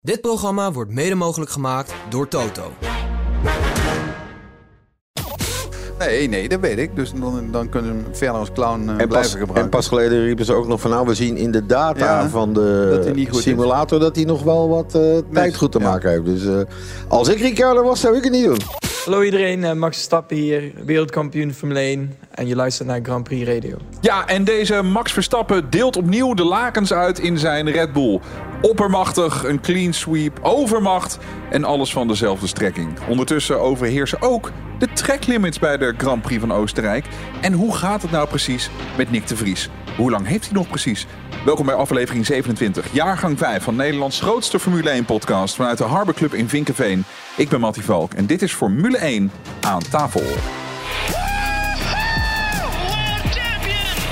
Dit programma wordt mede mogelijk gemaakt door Toto. Nee, nee, dat weet ik. Dus dan, dan kunnen ze hem verder als clown uh, En blijven pas, gebruiken. en pas geleden riepen ze ook nog van nou, we zien in de data Ja, van de simulator dat hij nog wel wat eh, tijd goed te ja. maken heeft. Dus eh, als ik Ricardo was, zou ik het niet doen. Hallo iedereen, eh, Max Verstappen hier, wereldkampioen Formule 1 en je luistert naar Grand Prix Radio. Ja, en deze Max Verstappen deelt opnieuw de lakens uit in zijn Red Bull. Oppermachtig, een clean sweep, overmacht en alles van dezelfde strekking. Ondertussen overheersen ook de tracklimits bij de Grand Prix van Oostenrijk. En hoe gaat het nou precies met Nick de Vries? Hoe lang heeft hij nog precies? Welkom bij aflevering 27, jaargang 5 van Nederlands grootste Formule 1 podcast vanuit de Harbor Club in Vinkenveen. Ik ben Mattie Valk en dit is Formule 1 aan tafel.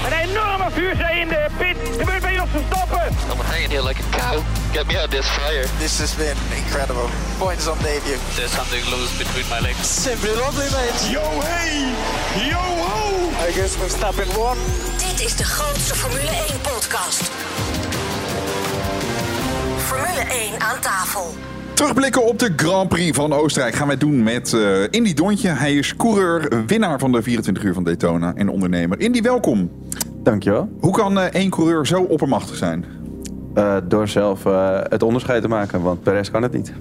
Een enorme vuurzee in de pit. Gebeurt bij Jos Verstappen. I'm hanging here like a cow. Get me out of this fire. This has been incredible. Points on debut. There's something loose between my legs. Simply lovely, mate. Yo hey, yo ho. I guess Verstappen won. Dit is de grootste Formule 1 podcast. Formule 1 aan tafel. Terugblikken op de Grand Prix van Oostenrijk gaan wij doen met eh, Indy Dontje. Hij is coureur, winnaar van de 24 uur van Daytona en ondernemer. Indy, welkom. Dankjewel. Hoe kan eh, één coureur zo oppermachtig zijn? Uh, door zelf het onderscheid te maken, want Perez kan het niet.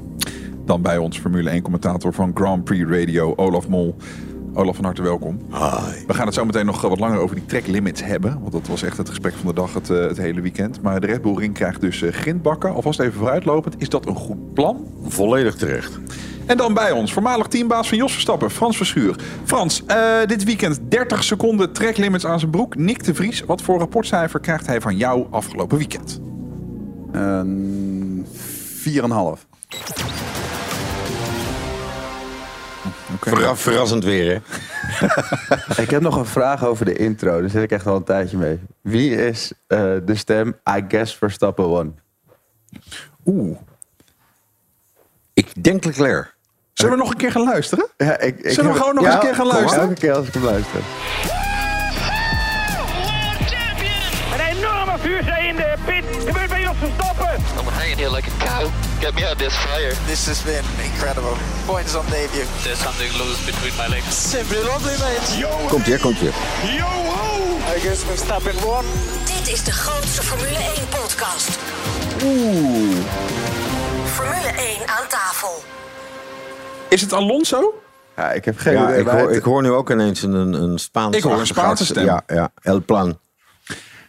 Dan bij ons Formule 1 commentator van Grand Prix Radio, Olaf Mol. Olaf, van harte welkom. Hi. We gaan het zo meteen nog wat langer over die track limits hebben. Want dat was echt het gesprek van de dag het, uh, het hele weekend. Maar de Red Bull Ring krijgt dus uh, grindbakken. Alvast even vooruitlopend. Is dat een goed plan? Volledig terecht. En dan bij ons, voormalig teambaas van Jos Verstappen, Frans Verschuur. Frans, uh, dit weekend 30 seconden track limits aan zijn broek. Nick de Vries, wat voor rapportcijfer krijgt hij van jou afgelopen weekend? Een 4,5. Okay. Verra verrassend weer, hè? ik heb nog een vraag over de intro. Daar zit ik echt al een tijdje mee. Wie is uh, de stem I guess Verstappen won? Oeh. Ik denk Leclerc. Zullen we nog een keer gaan luisteren? Ja, ik, ik Zullen we gewoon nog ja, eens een keer gaan luisteren? Elke keer als ik hem luister. Een enorme vuurzee in de pit. Gebeurt bij Jos Verstappen. Here like a cow. Get me out of this fire. This has been incredible. Points on debut. There's something loose between my legs. Simply lovely, mate. Yo komt hier, komt hier. Yo ho. I guess Verstappen won. Dit is de grootste Formule 1 podcast. Oeh. Formule 1 aan tafel. Is het Alonso? Ja, ik heb geen ja, idee. Ik hoor, ik hoor nu ook ineens een, een Spaanse... Ik hoor een Spaanse stem. Ja, ja, El Plan.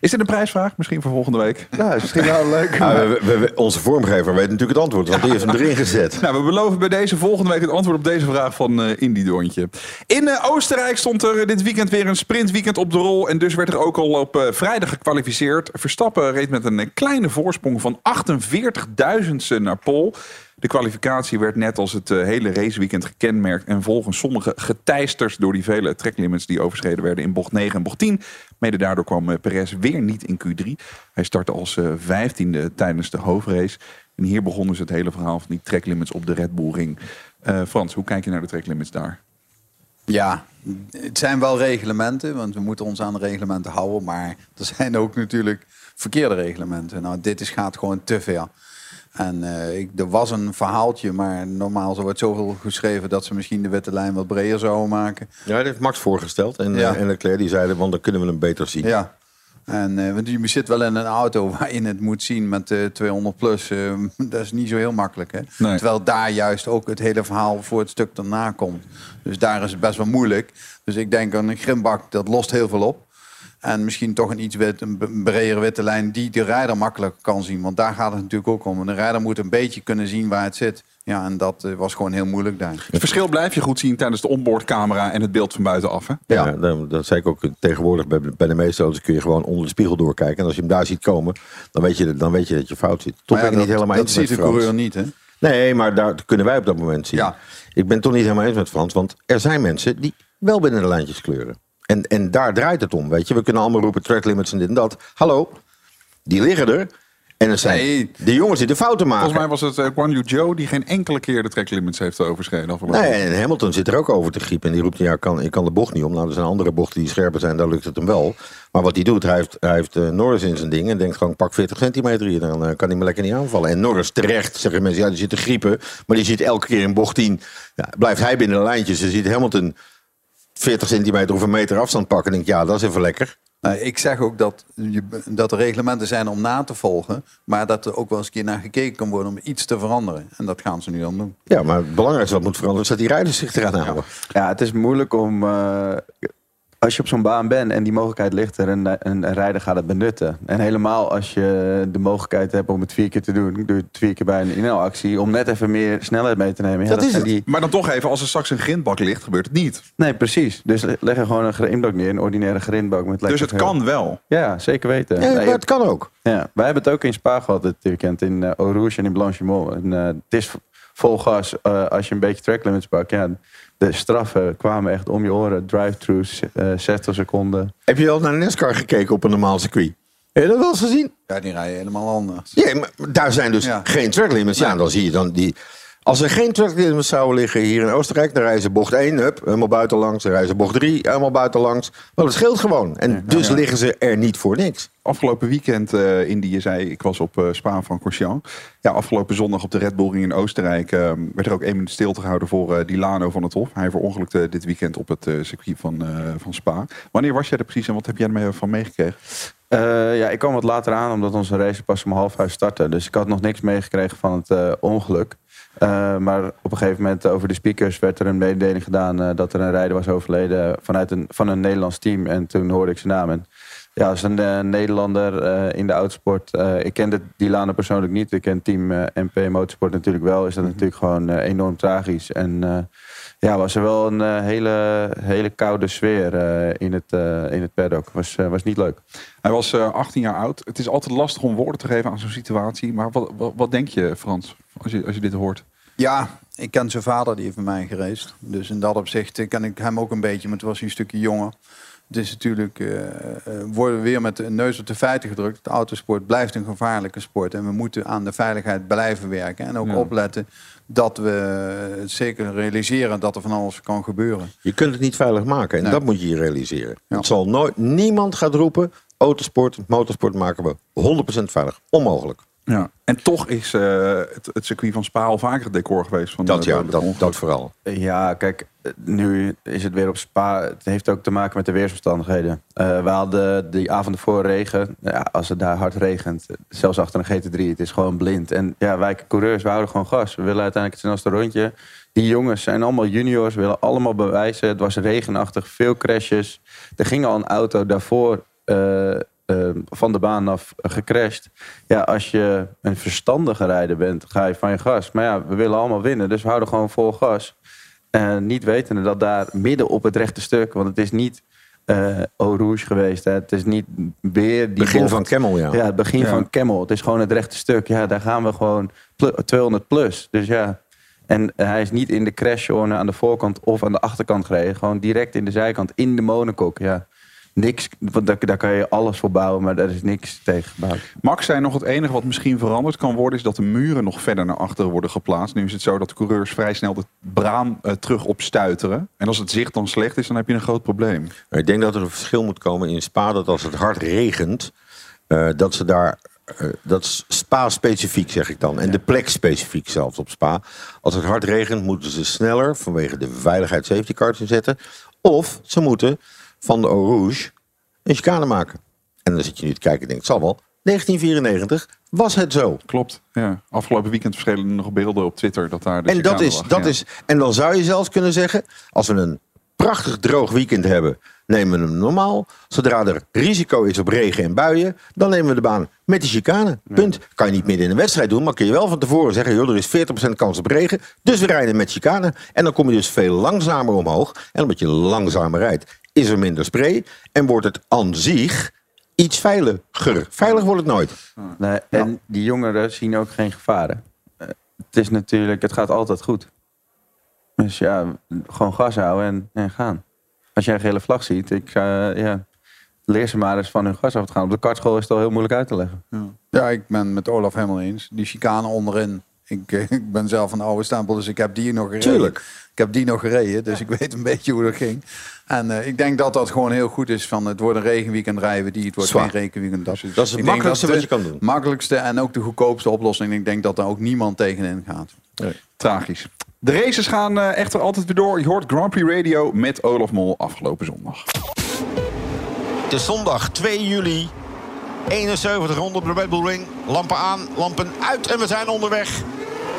Is dit een prijsvraag? Misschien voor volgende week? Nou, is misschien wel leuk. Ja, we, we, we, onze vormgever weet natuurlijk het antwoord, want die heeft hem erin gezet. Nou, we beloven bij deze volgende week het antwoord op deze vraag van uh, Indy Doontje. In uh, Oostenrijk stond er dit weekend weer een sprintweekend op de rol. En dus werd er ook al op uh, vrijdag gekwalificeerd. Verstappen reed met een kleine voorsprong van 48.000ste naar Pol. De kwalificatie werd net als het uh, hele raceweekend gekenmerkt. En volgens sommige geteisters door die vele tracklimits die overschreden werden in bocht 9 en bocht 10. Mede daardoor kwam uh, Perez weer niet in Q3. Hij startte als uh, vijftiende tijdens de hoofdrace. En hier begon dus het hele verhaal van die tracklimits op de Red Bull Ring. Frans, hoe kijk je naar de tracklimits daar? Ja, het zijn wel reglementen, want we moeten ons aan de reglementen houden. Maar er zijn ook natuurlijk verkeerde reglementen. Nou, dit is, gaat gewoon te ver. En uh, ik, er was een verhaaltje, maar normaal zo wordt zoveel geschreven dat ze misschien de witte lijn wat breder zouden maken. Ja, dat heeft Max voorgesteld. En, ja. uh, en Leclerc die zeiden, want dan kunnen we hem beter zien. Ja. En uh, want je zit wel in een auto waar je het moet zien met 200 plus. dat is niet zo heel makkelijk. Hè? Nee. Terwijl daar juist ook het hele verhaal voor het stuk daarna komt. Dus daar is het best wel moeilijk. Dus ik denk aan een grimbak, dat lost heel veel op. En misschien toch een iets wit, een bredere witte lijn die de rijder makkelijk kan zien. Want daar gaat het natuurlijk ook om. De rijder moet een beetje kunnen zien waar het zit. Ja, en dat uh, was gewoon heel moeilijk daar. Het verschil blijf je goed zien tijdens de onboardcamera en het beeld van buitenaf. Hè? Ja, ja dat, dat, zei ik ook tegenwoordig. Bij, bij de meeste auto's kun je gewoon onder de spiegel doorkijken. En als je hem daar ziet komen, dan weet je, dan weet je dat je fout zit. Toch ja, ben ik dat, niet helemaal dat ziet de coureur niet, hè? Nee, maar daar kunnen wij op dat moment zien. Ja. Ik ben het toch niet helemaal eens met Frans. Want er zijn mensen die wel binnen de lijntjes kleuren. En, en daar draait het om, weet je. We kunnen allemaal roepen track limits en dit en dat. Hallo, die liggen er. En er zijn Nee. de jongens die de fouten maken. Volgens mij was het eh, Guan Yu Zhou die geen enkele keer de track limits heeft overschreden. afgelopen Nee, en Hamilton zit er ook over te griepen. En die roept, ja, ik kan, ik kan de bocht niet om. Nou, er zijn andere bochten die scherper zijn, daar lukt het hem wel. Maar wat hij doet, hij heeft, hij heeft eh, Norris in zijn ding... en denkt gewoon, pak 40 centimeter hier, dan eh, kan hij me lekker niet aanvallen. En Norris terecht, zeggen mensen, ja, die zit te griepen. Maar die zit elke keer in bocht 10. Ja, blijft hij binnen de lijntjes. Dan ziet Hamilton 40 centimeter of een meter afstand pakken. En denkt, ja, dat is even lekker. Nou, ik zeg ook dat, je, dat er reglementen zijn om na te volgen. Maar dat er ook wel eens een keer naar gekeken kan worden om iets te veranderen. En dat gaan ze nu dan doen. Ja, maar het belangrijkste wat moet veranderen... is dat die rijders zich eraan houden. Ja, het is moeilijk om. eh, als je op zo'n baan bent en die mogelijkheid ligt er, en een, een rijder gaat het benutten. En helemaal als je de mogelijkheid hebt om het vier keer te doen, doe je het vier keer bij een inhaalactie, om net even meer snelheid mee te nemen. Ja, Dat is het. Die... Maar dan toch even, als er straks een grindbak ligt, gebeurt het niet. Nee, precies. Dus le- leg er gewoon een grindbak neer, een ordinaire grindbak. Met Dus het veel- kan wel. Ja, zeker weten. Ja, maar het kan ook. Ja, wij hebben het ook in Spa gehad dit weekend in uh, Eau Rouge en in Blanchimont. En, eh, het is vol gas eh, als je een beetje track limits pakt. Ja, de straffen kwamen echt om je oren. Drive-throughs, eh 60 seconden. Heb je wel naar NASCAR gekeken op een normaal circuit? Heb je dat wel eens gezien? Ja, die rijden helemaal anders. Ja, maar daar zijn dus Ja. geen track limits. Ja, dan zie je dan die... Als er geen track limits zouden liggen hier in Oostenrijk... dan ze bocht 1, hup, helemaal buitenlangs. Dan ze bocht 3, helemaal buitenlangs. Maar dat scheelt gewoon. En dus liggen ze er niet voor niks. Afgelopen weekend, Indy, je zei, ik was op eh Spa van Corsian. Ja, afgelopen zondag op de Red Bull Ring in Oostenrijk eh, werd er ook één minuut stilte gehouden voor eh Dilano van het Hof. Hij verongelukte dit weekend op het circuit van, van Spa. Wanneer was jij er precies en wat heb jij ermee van meegekregen? Eh, ja, ik kwam wat later aan omdat onze race pas om half vijf startte. Dus ik had nog niks meegekregen van het eh, ongeluk. Eh, maar op een gegeven moment over de speakers werd er een mededeling gedaan dat er een rijder was overleden vanuit een, van een Nederlands team. En toen hoorde ik zijn naam. En ja, als een Nederlander in de autosport. ik kende Dilana persoonlijk niet. Ik ken team MP Motorsport natuurlijk wel. Is dat natuurlijk gewoon enorm tragisch. En ja, was er wel een eh, hele, hele koude sfeer eh, in, het, eh, in het paddock. Was, was niet leuk. Hij was eh, 18 jaar oud. Het is altijd lastig om woorden te geven aan zo'n situatie. Maar wat, wat, wat denk je, Frans, als je, als je dit hoort? Ja, ik ken zijn vader, die heeft met mij gereisd. Dus in dat opzicht ken ik hem ook een beetje, maar toen was hij een stukje jonger. Het is natuurlijk, worden we weer met de neus op de feiten gedrukt. De autosport blijft een gevaarlijke sport. En we moeten aan de veiligheid blijven werken. En ook Ja. opletten dat we zeker realiseren dat er van alles kan gebeuren. Je kunt het niet veilig maken. En Nee. dat moet je realiseren. Ja. Het zal nooit, niemand gaat roepen... autosport, motorsport maken we 100% veilig. Onmogelijk. Ja. En toch is eh, het, het circuit van Spa al vaker het decor geweest. Van Dat eh, ja, dat, vooral. Ja, kijk, nu is het weer op Spa. Het heeft ook te maken met de weersomstandigheden. Eh we hadden die avond ervoor regen. Ja, als het daar hard regent, zelfs achter een GT3, het is gewoon blind. En ja, wij coureurs, we houden gewoon gas. We willen uiteindelijk het snelste rondje. Die jongens zijn allemaal juniors, willen allemaal bewijzen. Het was regenachtig, veel crashes. Er ging al een auto daarvoor eh, eh, van de baan af gecrashed. Ja, als je een verstandige rijder bent, ga je van je gas. Maar ja, we willen allemaal winnen, dus we houden gewoon vol gas. Eh, niet wetende dat daar midden op het rechte stuk, want het is niet eh Eau Rouge geweest. Hè. Het is niet weer die Begin bocht. van Camel, ja. Ja, het begin Ja. van Camel. Het is gewoon het rechte stuk. Ja, daar gaan we gewoon plu- 200 plus. Dus ja. En hij is niet in de crashzone aan de voorkant of aan de achterkant gereden. Gewoon direct in de zijkant, in de monocoque. Ja, niks. Want daar, daar kan je alles voor bouwen, maar daar is niks tegen gebouwd. Max zei nog het enige wat misschien veranderd kan worden... is dat de muren nog verder naar achteren worden geplaatst. Nu is het zo dat de coureurs vrij snel de braan eh, terug opstuiteren. En als het zicht dan slecht is, dan heb je een groot probleem. Ik denk dat er een verschil moet komen in Spa. Dat als het hard regent, eh, dat ze daar... eh, dat is Spa-specifiek, zeg ik dan. En de plek specifiek zelfs op Spa. Als het hard regent, moeten ze sneller... vanwege de veiligheid safety cars inzetten. Of ze moeten van de Eau Rouge een chicane maken. En dan zit je nu te kijken en denkt, het zal wel. 1994 was het zo. Klopt. Ja. Afgelopen weekend verschenen er nog beelden op Twitter... dat daar de En dat is, lag, dat ja. is. En dan zou je zelfs kunnen zeggen, als we een prachtig droog weekend hebben, nemen we hem normaal. Zodra er risico is op regen en buien, dan nemen we de baan met de chicane. Punt. Kan je niet midden in een wedstrijd doen, maar kun je wel van tevoren zeggen, joh, er is 40% kans op regen, dus we rijden met chicane. En dan kom je dus veel langzamer omhoog. En omdat je langzamer rijdt, is er minder spray en wordt het aan zich iets veiliger. Veilig wordt het nooit. Nee, en die jongeren zien ook geen gevaren. Eh, het is natuurlijk, het gaat altijd goed. Dus ja, gewoon gas houden en, en gaan. Als jij een gele vlag ziet, ik, eh, ja, leer ze maar eens van hun gas af te gaan. Op de kartschool is het al heel moeilijk uit te leggen. Ja, ik ben met Olaf helemaal eens. Die chicane onderin. Ik, ik ben zelf een oude stempel, dus ik heb die nog gereden. Tuurlijk. Ik heb die nog gereden, dus ik weet een beetje hoe dat ging. En eh, ik denk dat dat gewoon heel goed is. Van het wordt een regenweekend rijden we die, het wordt Zwaar. geen regenweekend. Dat, Dat is het Ik makkelijkste dat wat je de kan doen. Makkelijkste en ook de goedkoopste oplossing. Ik denk dat daar ook niemand tegenin gaat. Tragisch. De races gaan eh, echter altijd weer door. Je hoort Grand Prix Radio met Olaf Mol afgelopen zondag. Het is zondag 2 juli. 71 ronden op de Red Bull Ring. Lampen aan, lampen uit en we zijn onderweg.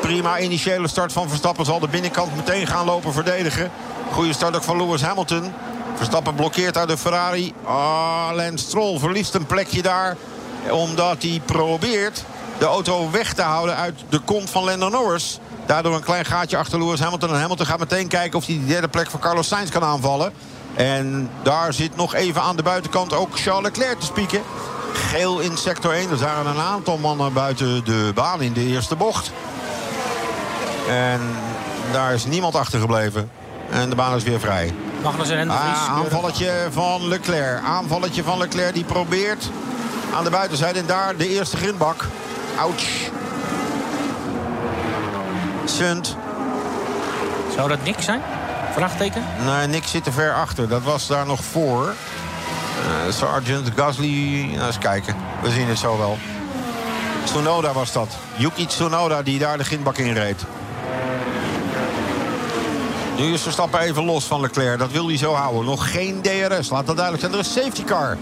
Prima initiële start van Verstappen. Zal de binnenkant meteen gaan lopen verdedigen. Goede start ook van Lewis Hamilton. Verstappen blokkeert uit de Ferrari. Ah, Lance Stroll verliest een plekje daar. Omdat hij probeert de auto weg te houden uit de kont van Lando Norris. Daardoor een klein gaatje achter Lewis Hamilton. En Hamilton gaat meteen kijken of hij die derde plek van Carlos Sainz kan aanvallen. En daar zit nog even aan de buitenkant ook Charles Leclerc te spieken. Geel in sector 1. Er zijn een aantal mannen buiten de baan in de eerste bocht. En daar is niemand achtergebleven. En de baan is weer vrij. Magnussen en de Vries. Ah, aanvalletje van Leclerc. Aanvalletje van Leclerc die probeert aan de buitenzijde. En daar de eerste grindbak. Ouch. Sunt. Zou dat niks zijn? Vraagteken? Nee, niks zit te ver achter. Dat was daar nog voor. Eh, Sergeant Gasly. Nou, eens kijken. We zien het zo wel. Tsunoda was dat. Yuki Tsunoda die daar de grindbak in reed. Nu is Verstappen even los van Leclerc. Dat wil hij zo houden. Nog geen DRS. Laat dat duidelijk zijn. Er is safety car.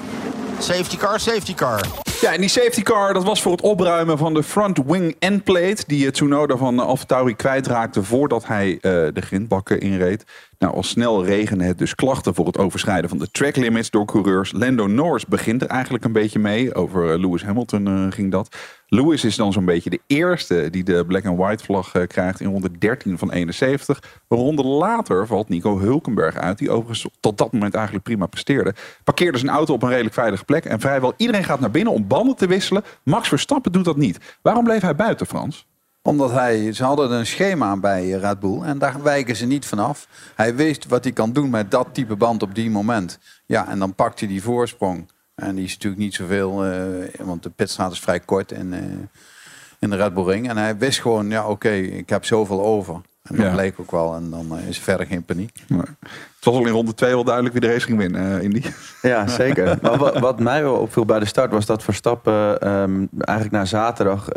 Safety car, safety car. Ja, en die safety car, dat was voor het opruimen van de front wing endplate... die eh, Tsunoda van uh, AlphaTauri kwijtraakte voordat hij eh, de grindbakken inreed. Nou, al snel regende het dus klachten voor het overschrijden van de track limits door coureurs. Lando Norris begint er eigenlijk een beetje mee. Over eh, Lewis Hamilton eh, ging dat. Lewis is dan zo'n beetje de eerste die de black and white vlag eh, krijgt in ronde 13 van 71. Een ronde later valt Nico Hulkenberg uit, die overigens tot dat moment eigenlijk prima presteerde. Parkeerde zijn auto op een redelijk veilige plek en vrijwel iedereen gaat naar binnen om banden te wisselen. Max Verstappen doet dat niet. Waarom bleef hij buiten, Frans? Omdat hij, ze hadden een schema bij Red Bull en daar wijken ze niet vanaf. Hij wist wat hij kan doen met dat type band op die moment. Ja, en dan pakt hij die voorsprong. En die is natuurlijk niet zoveel, uh, want de pitstraat is vrij kort in, uh, in de Red Bull Ring. En hij wist gewoon, ja oké, okay, ik heb zoveel over. En dat ja. bleek ook wel. En dan uh, is er verder geen paniek. Nee. Het was al in ronde 2 wel duidelijk wie de race ging winnen, Indy. Ja, zeker. maar wat, wat, mij wel opviel bij de start was dat Verstappen um, eigenlijk na zaterdag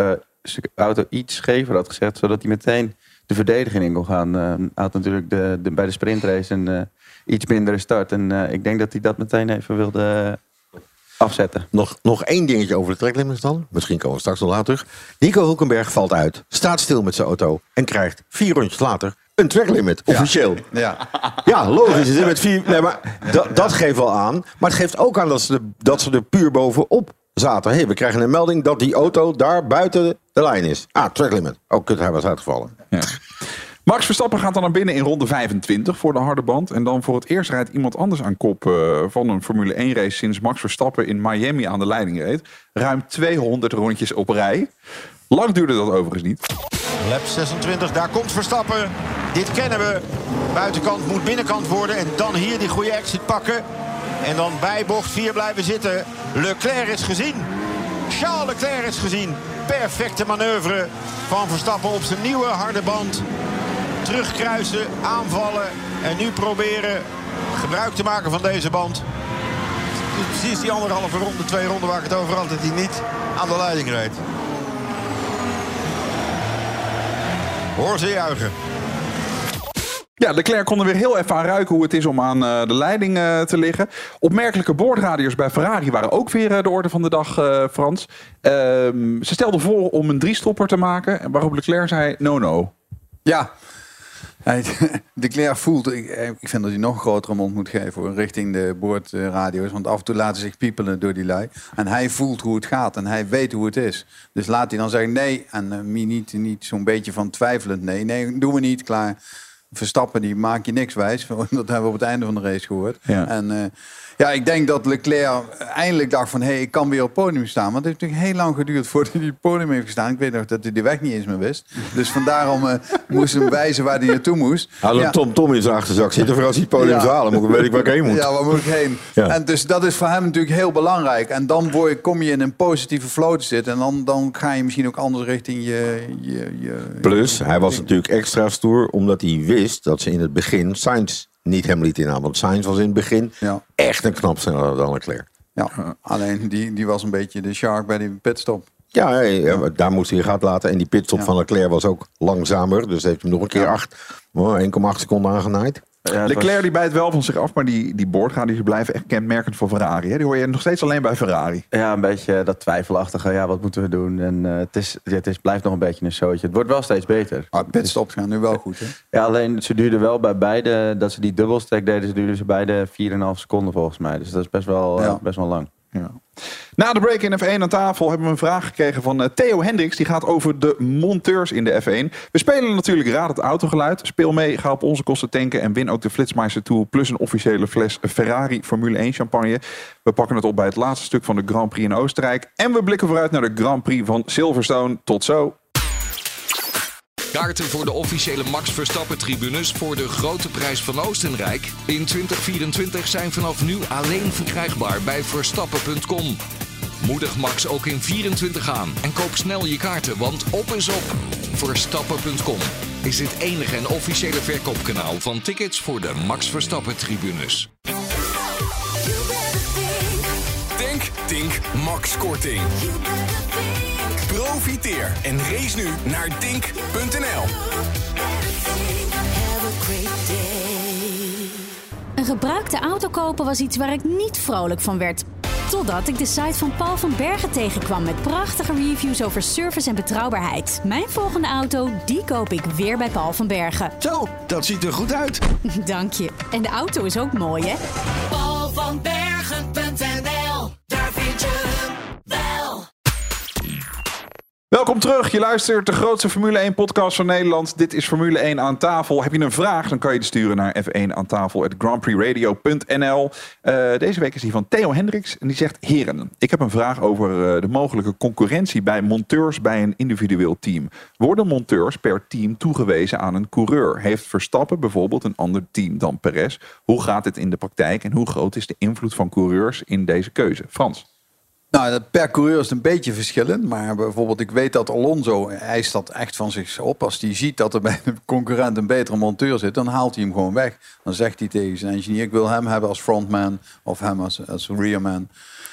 auto iets schever had gezet. Zodat hij meteen de verdediging in kon gaan. Uh, hij had natuurlijk de, de, bij de sprintrace een uh, iets mindere start. En uh, ik denk dat hij dat meteen even wilde afzetten. Nog, nog één dingetje over de tracklimits dan. Misschien komen we straks nog later terug. Nico Hulkenberg valt uit, staat stil met zijn auto... en krijgt vier rondjes later een tracklimit, officieel. Ja, ja logisch. Is met vier, nee, maar dat, dat geeft wel aan. Maar het geeft ook aan dat ze, de, dat ze er puur bovenop zaten. Hey, we krijgen een melding dat die auto daar buiten de lijn is. Ah, tracklimit. Oh, kut, hij was uitgevallen. Ja. Max Verstappen gaat dan naar binnen in ronde 25 voor de harde band. En dan voor het eerst rijdt iemand anders aan kop uh, van een Formule 1 race sinds Max Verstappen in Miami aan de leiding reed. Ruim 200 rondjes op rij. Lang duurde dat overigens niet. Lap 26, daar komt Verstappen. Dit kennen we. Buitenkant moet binnenkant worden. En dan hier die goede exit pakken. En dan bij bocht 4 blijven zitten. Leclerc is gezien. Charles Leclerc is gezien. Perfecte manoeuvre van Verstappen op zijn nieuwe harde band. Terugkruisen, aanvallen en nu proberen gebruik te maken van deze band. Precies die anderhalve ronde, twee ronden waar ik het over had, dat hij niet aan de leiding reed. Hoor ze juichen. Ja, Leclerc kon er weer heel even aan ruiken hoe het is om aan uh, de leiding uh, te liggen. Opmerkelijke boordradios bij Ferrari waren ook weer uh, de orde van de dag, Frans. Ehm, ze stelden voor om een driestopper te maken, waarop Leclerc zei no. Ja, hij, Leclerc voelt, ik, ik vind dat hij nog een grotere mond moet geven richting de boordradio's. Want af en toe laten ze zich piepelen door die lui. En hij voelt hoe het gaat en hij weet hoe het is. Dus laat hij dan zeggen nee en niet, niet zo'n beetje van twijfelend nee. Nee, doen we niet, klaar. Verstappen die maak je niks wijs. Dat hebben we op het einde van de race gehoord. Ja. En eh, ja, ik denk dat Leclerc eindelijk dacht van... hé, hey, ik kan weer op het podium staan. Want het heeft natuurlijk heel lang geduurd voordat hij op het podium heeft gestaan. Ik weet nog dat hij de weg niet eens meer wist. Dus vandaarom eh moest hij hem wijzen waar hij naartoe moest. Hij had Ja. een Tom Tom in zijn achterzak zitten voor als hij het podium Ja. zou halen. Moet weet ik waar ik heen moet. Ja, waar moet ik heen? Ja. En dus dat is voor hem natuurlijk heel belangrijk. En dan word je, kom je in een positieve flow te zitten. En dan, dan ga je misschien ook anders richting je... je, je Plus, hij was natuurlijk extra stoer omdat hij wist dat ze in het begin Sainz niet hem liet inhalen. Want Sainz was in het begin Ja. echt een knap sneller dan Leclerc. Ja, alleen die, die was een beetje de shark bij die pitstop. Ja, daar moest hij gaat laten. En die pitstop Ja. van Leclerc was ook langzamer. Dus heeft hem nog een keer Ja. acht, oh, 1,8 seconden aangenaaid. Ja, Leclerc was- die bijt wel van zich af, maar die, die boordgaan die blijven echt kenmerkend voor Ferrari. Hè? Die hoor je nog steeds alleen bij Ferrari. Ja, een beetje dat twijfelachtige. Ja, wat moeten we doen? En eh, het, is, het is, blijft nog een beetje een zootje. Het wordt wel steeds beter. Maar pitstops gaan nu wel goed, hè? Ja, alleen ze duurden wel bij beide, dat ze die dubbelstack deden, ze duurden ze beide 4,5 seconden volgens mij. Dus dat is best wel, eh, Ja. best wel lang. Ja. Na de break in F1 aan tafel hebben we een vraag gekregen van eh, Theo Hendricks. Die gaat over de monteurs in de F1. We spelen natuurlijk Raad het autogeluid. Speel mee, ga op onze kosten tanken en win ook de Flitsmeister Tool... plus een officiële fles Ferrari Formule 1 champagne. We pakken het op bij het laatste stuk van de Grand Prix in Oostenrijk. En we blikken vooruit naar de Grand Prix van Silverstone. Tot zo. Kaarten voor de officiële Max Verstappen tribunes voor de grote prijs van Oostenrijk in 2024 zijn vanaf nu alleen verkrijgbaar bij verstappen.com. Moedig Max ook in 24 aan en koop snel je kaarten, want op is op. Verstappen.com is het enige en officiële verkoopkanaal van tickets voor de Max Verstappen tribunes. Denk, Tink, Max Korting. Profiteer en race nu naar dink.nl. Een gebruikte auto kopen was iets waar ik niet vrolijk van werd. Totdat ik de site van Paul van Bergen tegenkwam met prachtige reviews over service en betrouwbaarheid. Mijn volgende auto, die koop ik weer bij Paul van Bergen. Zo, dat ziet er goed uit. Dank je. En de auto is ook mooi, hè? Paul van Bergen.nl, Welkom terug. Je luistert de grootste Formule 1 podcast van Nederland. Dit is Formule 1 aan tafel. Heb je een vraag, dan kan je die sturen naar f1 aan tafel grandprixradio.nl. Eh, deze week is die van Theo Hendricks en die zegt: Heren, ik heb een vraag over eh, de mogelijke concurrentie bij monteurs bij een individueel team. Worden monteurs per team toegewezen aan een coureur? Heeft Verstappen bijvoorbeeld een ander team dan Perez? Hoe gaat dit in de praktijk en hoe groot is de invloed van coureurs in deze keuze? Frans. Nou, per coureur is het een beetje verschillend. Maar bijvoorbeeld, ik weet dat Alonso eist dat echt van zich op. Als hij ziet dat er bij een concurrent een betere monteur zit, dan haalt hij hem gewoon weg. Dan zegt hij tegen zijn engineer, ik wil hem hebben als frontman of hem als, als rearman.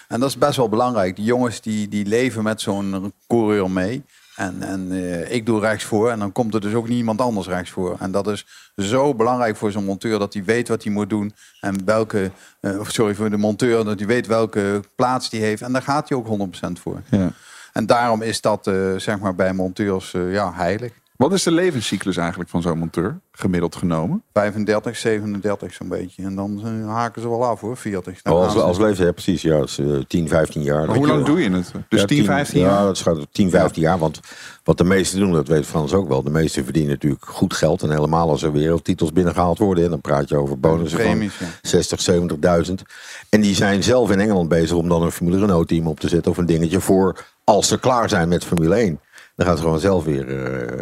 En dat is best wel belangrijk. Die jongens die, die leven met zo'n coureur mee. En, en eh, ik doe rechts voor en dan komt er dus ook niemand anders rechts voor. En dat is zo belangrijk voor zo'n monteur dat hij weet wat hij moet doen. En welke, of sorry voor de monteur, dat hij weet welke plaats die heeft. En daar gaat hij ook 100% voor. Ja. En daarom is dat eh, zeg maar bij monteurs ja, heilig. Wat is de levenscyclus eigenlijk van zo'n monteur, gemiddeld genomen? 35, 37 zo'n beetje. En dan eh, haken ze wel af hoor, 40. Dan Oh, als, ze- als leeftijd, ja, precies. Ja, dat is, eh, 10, 15 jaar. Maar hoe lang doe je het? Dus 10, 15 Ja, jaar? dat gaat 10, 15 jaar. Want wat de meesten doen, dat weet Frans ook wel. De meesten verdienen natuurlijk goed geld. En helemaal als er wereldtitels binnengehaald worden. En dan praat je over bonussen Premies, van ja. 60, 70.000. En die zijn zelf in Engeland bezig om dan een Formule Renault team op te zetten. Of een dingetje voor als ze klaar zijn met Formule 1. Dan gaan ze gewoon zelf weer,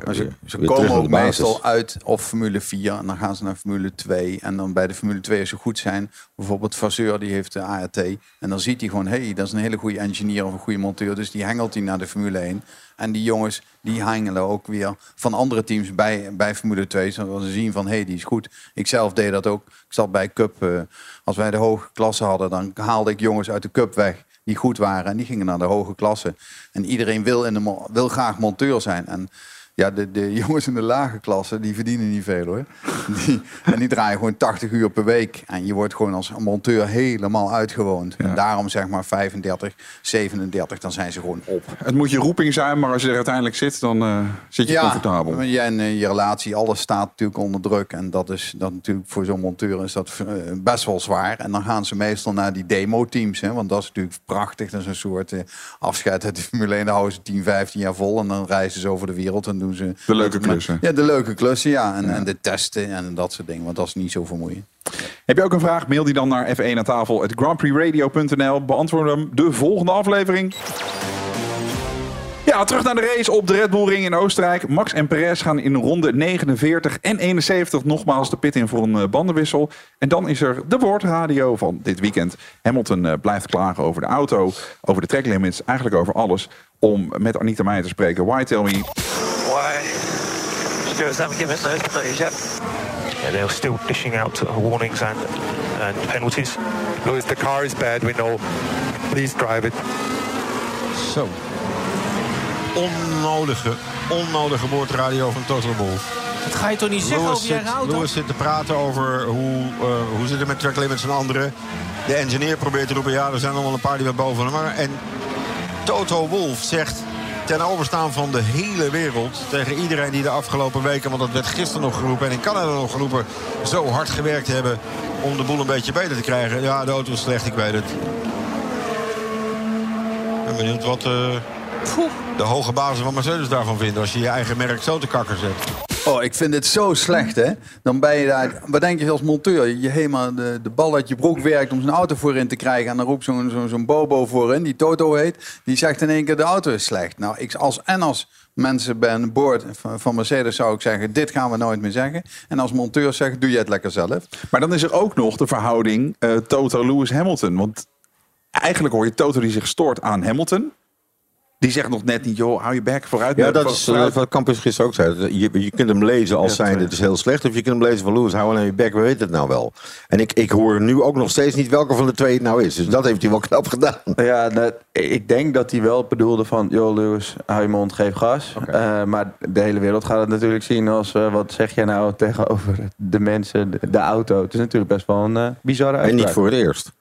Maar ze, weer- ze weer komen ook meestal uit of Formule 4 en dan gaan ze naar Formule 2. En dan bij de Formule 2 als ze goed zijn, bijvoorbeeld Vasseur die heeft de ART. En dan ziet hij gewoon, hé, hey, dat is een hele goede engineer of een goede monteur. Dus die hengelt hij naar de Formule 1. En die jongens, die hengelen ook weer van andere teams bij, bij Formule 2. Zodat ze zien van, hé, hey, die is goed. Ik zelf deed dat ook. Ik zat bij Cup. eh, als wij de hoge klasse hadden, dan haalde ik jongens uit de Cup weg die goed waren. En die gingen naar de hoge klasse. En iedereen wil, in de, wil graag monteur zijn. En ja, de, de jongens in de lage klasse, die verdienen niet veel hoor. Die, en die draaien gewoon 80 uur per week. En je wordt gewoon als monteur helemaal uitgewoond. En daarom zeg maar 35, 37, dan zijn ze gewoon op. Het moet je roeping zijn, maar als je er uiteindelijk zit, dan eh, zit je comfortabel. maar jij en eh, je relatie, alles staat natuurlijk onder druk. En dat is dat natuurlijk voor zo'n monteur is dat eh, best wel zwaar. En dan gaan ze meestal naar die demo-teams. Hè, want dat is natuurlijk prachtig. Dat is een soort afscheid uit de Formule 1. Dan houden ze 10, 15 jaar vol. En dan reizen ze over de wereld en doen doen ze... De leuke klussen. Ja, de leuke klussen, ja. En, en de testen en dat soort dingen. Want dat is niet zo vermoeiend. Heb je ook een vraag? Mail die dan naar F1 aan tafel. Het grandprixradio.nl. Beantwoord hem de volgende aflevering. Ja, terug naar de race op de Red Bull Ring in Oostenrijk. Max en Perez gaan in ronde 49 en 71 nogmaals de pit in voor een eh, bandenwissel. En dan is er de woordradio van dit weekend. Hamilton eh, blijft klagen over de auto, over de track limits, eigenlijk over alles. Om met Anita Meijer te spreken. Why tell me? Stewards haven't given us those penalties yet. Yeah, they're still dishing out warnings and, and penalties. Lewis, the car is bad, we know. Please drive it. Zo. Onnodige, onnodige woordradio van Total Wolf. Dat ga je toch niet zeggen Lewis over je auto? Lewis zit te praten over hoe, eh, hoe zit het met track limits en anderen. De engineer probeert te roepen, ja, er zijn nog wel een paar die wat boven hem. En Toto Wolf zegt ten overstaan van de hele wereld... tegen iedereen die de afgelopen weken, want dat werd gisteren nog geroepen... en in Canada nog geroepen, zo hard gewerkt hebben... om de boel een beetje beter te krijgen. Ja, de auto is slecht, ik weet het. Ik ben benieuwd wat eh, de hoge bazen van Mercedes daarvan vinden... als je je eigen merk zo te kakker zet. Oh, ik vind dit zo slecht, hè. Dan ben je daar... Wat denk je als monteur? Je helemaal de, de bal uit je broek werkt om zijn auto voorin te krijgen. En dan roept zo'n zo'n zo'n bobo voorin, die Toto heet. Die zegt in één keer de auto is slecht. Nou, ik als, en als mensen bij een boord van, Mercedes zou ik zeggen... dit gaan we nooit meer zeggen. En als monteur zeg doe je het lekker zelf. Maar dan is er ook nog de verhouding eh, Toto-Lewis-Hamilton. Want eigenlijk hoor je Toto die zich stoort aan Hamilton. Die zegt nog net niet, joh, hou je bek vooruit. Ja, dat is eh, vooruit. wat Campus gisteren ook zei. Je, je kunt hem lezen als zijnde, het is heel slecht. Of je kunt hem lezen van Lewis, hou aan je bek, we weten het nou wel. En ik, ik hoor nu ook nog steeds niet welke van de twee het nou is. Dus dat heeft hij wel knap gedaan. Ja, dat, ik denk dat hij wel bedoelde van... joh Lewis, hou je mond, geef gas. Eh, maar de hele wereld gaat het natuurlijk zien als... eh, wat zeg jij nou tegenover de mensen, de, de auto. Het is natuurlijk best wel een eh, bizarre En uitspraak. niet voor het eerst.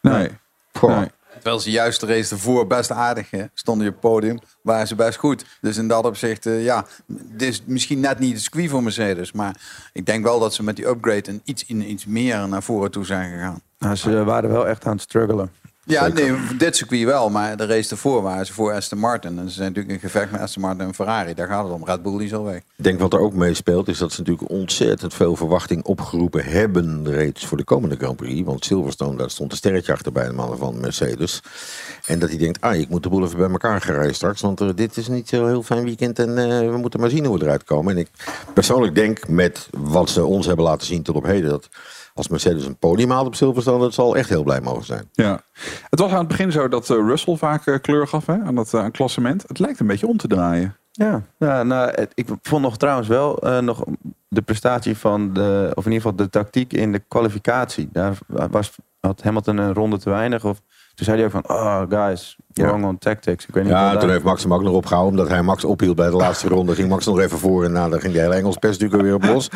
Nee. Goh. Terwijl ze juist de race ervoor best aardig stonden op het podium, waren ze best goed. Dus in dat opzicht, eh, ja, dit is misschien net niet de squee voor Mercedes. Maar ik denk wel dat ze met die upgrade een iets, iets meer naar voren toe zijn gegaan. Nou, ze waren wel echt aan het struggelen. Ja, nee, dit circuit wel, maar de race ervoor waren ze voor Aston Martin. En ze zijn natuurlijk in gevecht met Aston Martin en Ferrari. Daar gaat het om. Red Bull die is al weg. Ik denk wat er ook meespeelt is dat ze natuurlijk ontzettend veel verwachting opgeroepen hebben reeds voor de komende Grand Prix. Want Silverstone, daar stond een sterretje achter bij de mannen van Mercedes. En dat hij denkt, ah, ik moet de boel even bij elkaar gaan rijden straks. Want eh, dit is niet zo'n heel fijn weekend en eh, we moeten maar zien hoe we eruit komen. En ik persoonlijk denk met wat ze ons hebben laten zien tot op heden... dat als Mercedes een podium haalt op Silverstone, dat zal echt heel blij mogen zijn. Ja. Het was aan het begin zo dat eh, Russell vaak eh, kleur gaf hè, aan dat eh, aan klassement. Het lijkt een beetje om te draaien. Ja, ja nou, ik vond nog trouwens wel eh, nog de prestatie van de, of in ieder geval de tactiek in de kwalificatie. Daar was, had Hamilton een ronde te weinig. Of, toen zei hij ook van, oh guys, wrong on tactics. Ik weet niet Ja, toen heeft Max hem ook nog opgehouden. Omdat hij Max ophield bij de laatste ronde. Ging Max nog even voor. En nou, dan ging de hele Engels pers natuurlijk weer op los.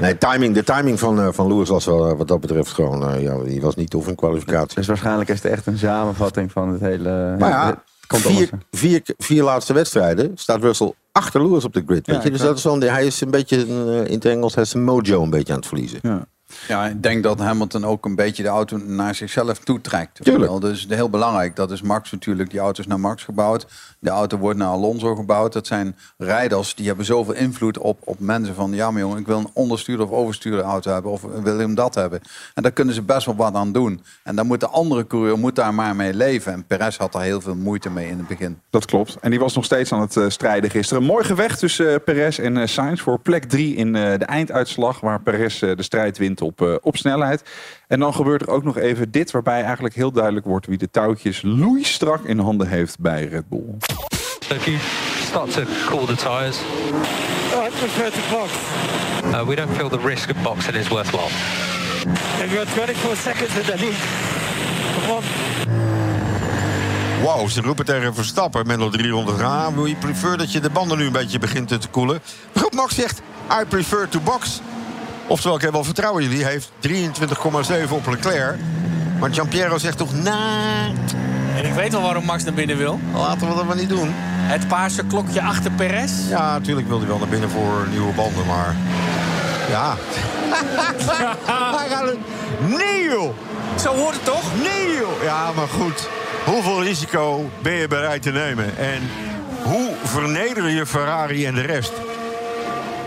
Nee, timing, de timing van, eh, van Lewis was wel, eh, wat dat betreft gewoon... eh, ja, die was niet tof in kwalificatie. Dus waarschijnlijk is het echt een samenvatting van het hele... Maar ja, het vier, vier, vier laatste wedstrijden staat Russell achter Lewis op de grid. Weet Ja, je? Dus dat is hij is een beetje, in het Engels, hij is zijn mojo een beetje aan het verliezen. Ja. Ik denk dat Hamilton ook een beetje de auto naar zichzelf toetrekt. Tuurlijk. Dus heel belangrijk. Dat is Max natuurlijk. Die auto is naar Max gebouwd. De auto wordt naar Alonso gebouwd. Dat zijn rijders die hebben zoveel invloed op, op mensen van... ja, maar jongen, ik wil een onderstuurde of overstuurde auto hebben. Of wil hem dat hebben. En daar kunnen ze best wel wat aan doen. En dan moet de andere coureur moet daar maar mee leven. En Perez had daar heel veel moeite mee in het begin. Dat klopt. En die was nog steeds aan het eh, strijden gisteren. Mooi gevecht tussen eh, Perez en eh, Sainz voor plek 3 in de einduitslag. Waar Perez de strijd wint op, eh, op snelheid. En dan gebeurt er ook nog even dit. Waarbij eigenlijk heel duidelijk wordt wie de touwtjes loeistrak in handen heeft bij Red Bull. If you start to cool the tyres, Oh, I prefer to box. uh, we don't feel the risk of boxing is worthwhile. You've got 24 seconds in the lead. Come on. Wauw, ze roepen tegen Verstappen met nog 300 gaan. Wil je prefer dat je de banden nu een beetje begint te koelen? Waarop Max zegt, I prefer to box. Oftewel, ik heb wel vertrouwen in jullie. Hij heeft 23,7 op Leclerc. Maar Giampiero zegt toch, nah, En ik weet wel waarom Max naar binnen wil. laten we dat maar niet doen. Het paarse klokje achter Perez. Ja, natuurlijk wil hij wel naar binnen voor nieuwe banden, maar... Ja. hij gaat het... Nee, joh! Zo hoort het toch? Nee, joh! Ja, maar goed. Hoeveel risico ben je bereid te nemen? En hoe verneder je Ferrari en de rest?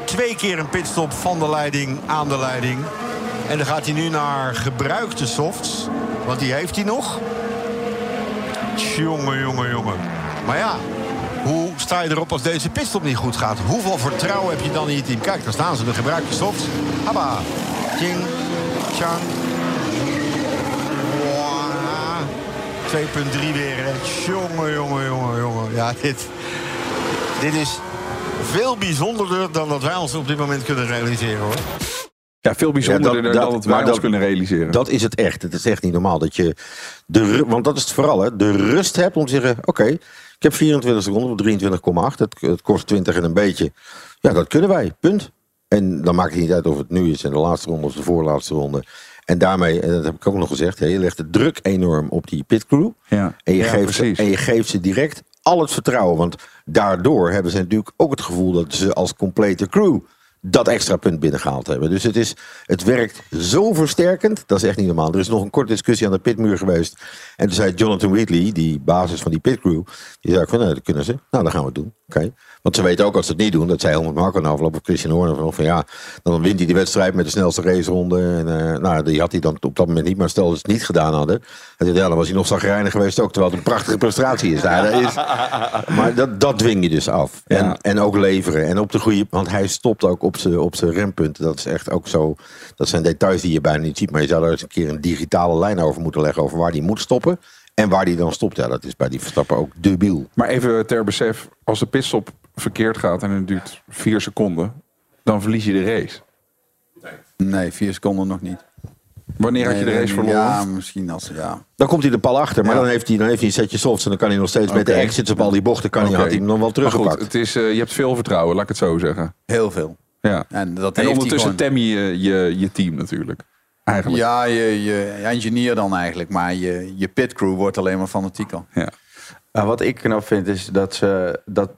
Twee keer een pitstop van de leiding aan de leiding. En dan gaat hij nu naar gebruikte softs. Want die heeft hij nog. Jongen, jongen, jongen. Maar ja, hoe sta je erop als deze pitstop niet goed gaat? Hoeveel vertrouwen heb je dan in je team? Kijk, daar staan ze, de gebruikte softs. Habba. Ching, chang. Wah. 2.3 weer. Jongen, jongen, jongen, jongen. Ja, dit, dit is veel bijzonderder dan dat wij ons op dit moment kunnen realiseren, hoor. Ja, veel bijzonderder Ja, dat- dan dat- wij ons dat- kunnen realiseren. Dat is het echt. Het is echt niet normaal dat je de want dat is het vooral, hè, de rust hebt om te zeggen: oké, ik heb 24 seconden op 23,8. Het, het kost 20 en een beetje. Ja, dat kunnen wij. Punt. En dan maakt het niet uit of het nu is in de laatste ronde of de voorlaatste ronde. En daarmee, en dat heb ik ook nog gezegd, hè, je legt de druk enorm op die pitcrew. Ja. En, je Ja, geeft ze, en je geeft ze direct al het vertrouwen. Want daardoor hebben ze natuurlijk ook het gevoel dat ze als complete crew dat extra punt binnengehaald hebben. Dus het, is, het werkt zo versterkend. Dat is echt niet normaal. Er is nog een korte discussie aan de pitmuur geweest. En toen zei Jonathan Wheatley, die basis van die pitcrew... die zei van, nou, dat kunnen ze. Nou, dan gaan we het doen. Oké. Want ze weten ook als ze het niet doen... dat zei Helmut Marko na afloop of Christian Horner van, van... ja, dan wint hij de wedstrijd met de snelste raceronde. En, eh, nou, die had hij dan op dat moment niet. Maar stel dat ze het niet gedaan hadden... ja, dan was hij nog zagrijnig geweest ook. Terwijl het een prachtige prestatie is. Dat is maar dat, dat dwing je dus af. En, en ook leveren. En op de goede. Want hij stopt ook op zijn op rempunten. Dat is echt ook zo. Dat zijn details die je bijna niet ziet. Maar je zou er eens een keer een digitale lijn over moeten leggen. Over waar die moet stoppen. En waar die dan stopt. Ja, dat is bij die Verstappen ook debiel. Maar even ter besef, als de pitstop verkeerd gaat en het duurt vier seconden, dan verlies je de race. Nee, vier seconden nog niet. Wanneer had je de race nee, verloren? Ja, misschien als... Ja. Dan komt hij de pal achter. Maar Ja. dan, heeft hij, dan heeft hij een setje softs. En dan kan hij nog steeds met de exits op al die bochten. Kan hij, had hij hem nog wel Maar goed, teruggepakt. het is, eh, je hebt veel vertrouwen, laat ik het zo zeggen. Heel veel. Ja. En, dat en heeft ondertussen gewoon. tem je, je je team natuurlijk. Eigenlijk. Ja, je, je engineer dan eigenlijk. Maar je, je pitcrew wordt alleen maar fanatieker. Ja. Nou, wat ik knap vind is dat, ze, dat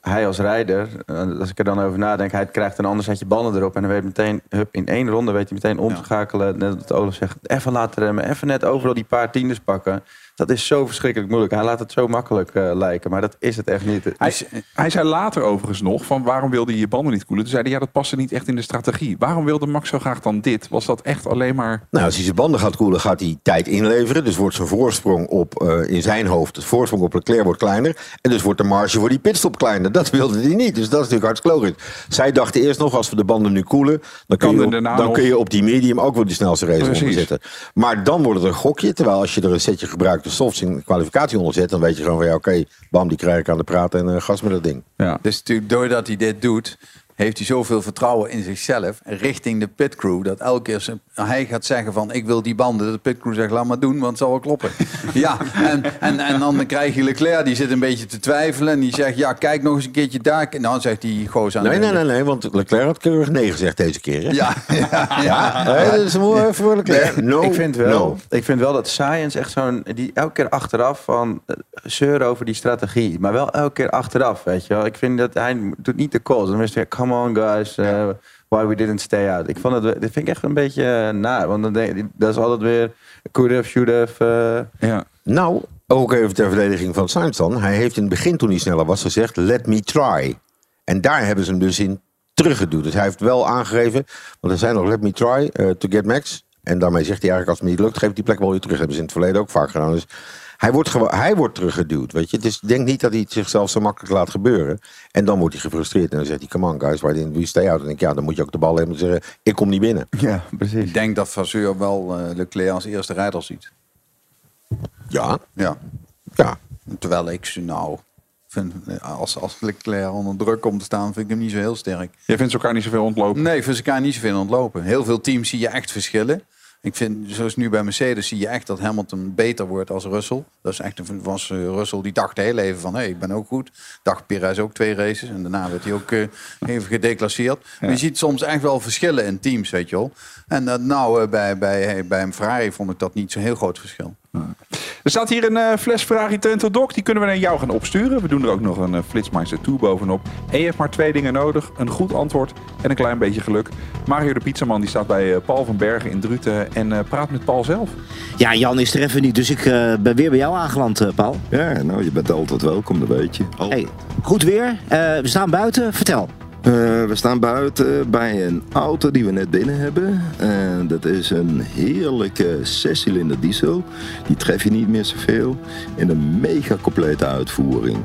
hij als rijder, eh, als ik er dan over nadenk, hij krijgt een ander setje banden erop. En dan weet meteen, hup, in één ronde weet hij meteen om te schakelen. Net wat Olaf zegt, even laten remmen, even net overal die paar tiendes pakken. Dat is zo verschrikkelijk moeilijk. Hij laat het zo makkelijk eh, lijken, maar dat is het echt niet. Hij, hij zei later overigens nog van waarom wilde je je banden niet koelen? Toen zei hij ja dat paste niet echt in de strategie. Waarom wilde Max zo graag dan dit? Was dat echt alleen maar... Nou, als hij zijn banden gaat koelen, gaat hij tijd inleveren. Dus wordt zijn voorsprong op, eh, in zijn hoofd, de voorsprong op Leclerc wordt kleiner. En dus wordt de marge voor die pitstop kleiner. Dat wilde hij niet. Dus dat is natuurlijk hartstikke logisch. Zij dachten eerst nog, als we de banden nu koelen, dan kun, je op, dan nog- kun je op die medium ook wel die snelste race zitten. Maar dan wordt het een gokje. Terwijl als je er een setje gebruikte softs in kwalificatie onder zet, dan weet je gewoon van ja, oké, bam, die krijg ik aan de praat en eh, gas met dat ding. Ja. Dus natuurlijk doordat hij dit doet, heeft hij zoveel vertrouwen in zichzelf richting de pitcrew. Dat elke keer ze- hij gaat zeggen van ik wil die banden. Dat de pitcrew zegt laat maar doen, want het zal wel kloppen. ja, en, en, en dan krijg je Leclerc, die zit een beetje te twijfelen. En die zegt ja, kijk nog eens een keertje daar. En dan zegt die goos aan Nee, de nee, nee, nee, want Leclerc had keurig nee gezegd deze keer. Hè? Ja, ja, Ja, nee, dat is mooi even voor Leclerc. No, ik, vind wel, no. ik vind wel dat Science echt zo'n... Die elke keer achteraf van eh, zeuren over die strategie. Maar wel elke keer achteraf, weet je wel. Ik vind dat hij doet niet de calls. Dan is het weer, come on guys, eh, why we didn't stay out. Ik vond het, dit vind ik echt een beetje eh, naar. Want dan denk, dat is altijd weer, could have, should have. eh. Ja. Nou, ook even ter verdediging van Sainz dan. Hij heeft in het begin, toen hij sneller was, gezegd... let me try. En daar hebben ze hem dus in teruggeduwd. Dus hij heeft wel aangegeven... want er zijn nog let me try to get max. En daarmee zegt hij eigenlijk, als het me niet lukt... geef ik die plek wel weer terug. Dat hebben ze in het verleden ook vaak gedaan. Dus hij wordt, gewoon, hij wordt teruggeduwd, weet je. Dus ik denk niet dat hij het zichzelf zo makkelijk laat gebeuren. En dan wordt hij gefrustreerd. En dan zegt hij, come on guys, why didn't we stay out? En dan denk ik, ja, dan moet je ook de bal hebben en zeggen... ik kom niet binnen. Ja, precies. Ik denk dat Vasseur wel eh, Leclerc als eerste rijder ziet. Ja. Ja. Ja. Terwijl ik ze nou vind, eh, als, als Leclerc onder druk komt te staan, vind ik hem niet zo heel sterk. Jij vindt ze elkaar niet zoveel ontlopen? Nee, ik vind ze elkaar niet zoveel ontlopen. Heel veel teams zie je echt verschillen. Ik vind, zoals nu bij Mercedes, zie je echt dat Hamilton beter wordt als Russell. Dat is echt een, was eh, Russell die dacht heel even van, hé, hey, ik ben ook goed. Dacht Perez ook twee races en daarna werd hij ook eh, even gedeclasseerd. Maar je ziet soms echt wel verschillen in teams, weet je wel. En eh, nou, eh, bij, bij, bij een Ferrari vond ik dat niet zo'n heel groot verschil. Er staat hier een eh, fles Ferrari Trento Doc. Die kunnen we naar jou gaan opsturen. We doen er ook nog een uh, Flitsmeister 2 bovenop. En je hebt maar twee dingen nodig. Een goed antwoord en een klein beetje geluk. Mario de Pizzaman die staat bij eh, Paul van Bergen in Druten. En uh, praat met Paul zelf. Ja, Jan is er even niet. Dus ik uh, ben weer bij jou aangeland, uh, Paul. Ja, nou, je bent altijd welkom, dat weet je. Hey, goed weer. Uh, we staan buiten. Vertel. Eh, we staan buiten bij een auto die we net binnen hebben. En dat is een heerlijke zescilinder diesel. Die tref je niet meer zoveel. In een mega complete uitvoering.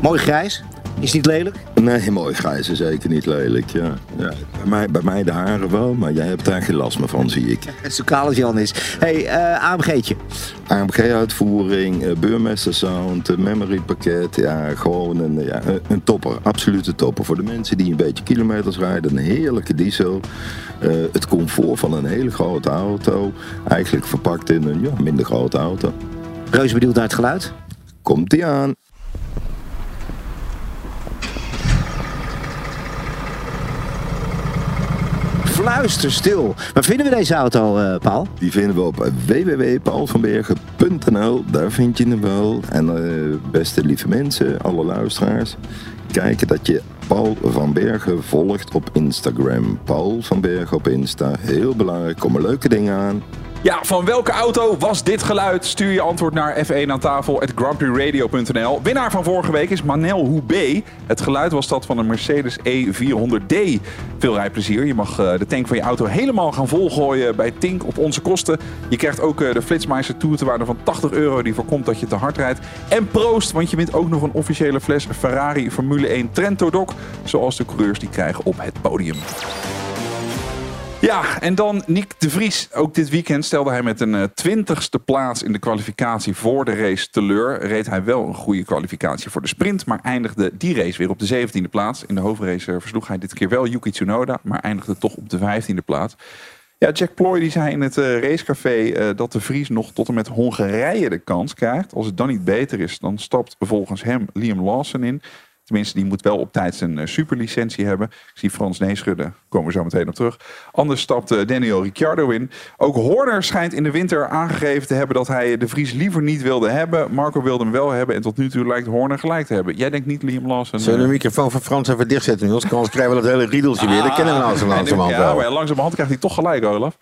Mooi grijs. Is niet lelijk? Nee, mooi grijs is zeker niet lelijk. Ja. Ja, bij, mij, bij mij de haren wel, maar jij hebt daar geen last meer van, zie ik. Zo kaal als Jan is. hey, eh, AMG'tje. AMG-uitvoering, uh, Burmester Sound, uh, memory pakket. Ja, gewoon een, ja, een- topper. Absolute topper. Voor de mensen die een beetje kilometers rijden. Een heerlijke diesel. Eh, het comfort van een hele grote auto. Eigenlijk verpakt in een ja, minder grote auto. Reuze benieuwd naar het geluid. Komt ie aan. Fluister stil. Waar vinden we deze auto, eh, Paul? Die vinden we op www.paulvanbergen.nl. Daar vind je hem wel. En eh, beste lieve mensen, alle luisteraars. Kijken dat je Paul van Bergen volgt op Instagram. Paul van Bergen op Insta. Heel belangrijk. Komen leuke dingen aan. Ja, van welke auto was dit geluid? Stuur je antwoord naar F1 aan tafel. Winnaar van vorige week is Manel Houbé. Het geluid was dat van een Mercedes E400D. Veel rijplezier. Je mag eh, de tank van je auto helemaal gaan volgooien bij Tink op onze kosten. Je krijgt ook eh, de Flitsmeister Tour te waarde van 80 euro die voorkomt dat je te hard rijdt. En proost, want je wint ook nog een officiële fles Ferrari Formule 1 Trento Doc. Zoals de coureurs die krijgen op het podium. Ja, en dan Nick de Vries. Ook dit weekend stelde hij met een twintigste plaats in de kwalificatie voor de race teleur. Reed hij wel een goede kwalificatie voor de sprint, maar eindigde die race weer op de zeventiende plaats. In de hoofdrace eh, versloeg hij dit keer wel Yuki Tsunoda, maar eindigde toch op de vijftiende plaats. Ja, Jack Ploy die zei in het eh, racecafé eh, dat de Vries nog tot en met Hongarije de kans krijgt. Als het dan niet beter is, dan stapt volgens hem Liam Lawson in. Tenminste, die moet wel op tijd zijn eh, superlicentie hebben. Ik zie Frans Neeschudden, komen we zo meteen op terug. Anders stapt eh, Daniel Ricciardo in. Ook Horner schijnt in de winter aangegeven te hebben dat hij de Vries liever niet wilde hebben. Marco wilde hem wel hebben en tot nu toe lijkt Horner gelijk te hebben. Jij denkt niet Liam Lawson? Zullen we de eh, microfoon van Frans even dichtzetten? Anders anders krijgen we dat hele riedeltje weer. Dat kennen we nou zo langzamerhand Ja, maar langzamerhand krijgt hij toch gelijk, Olaf.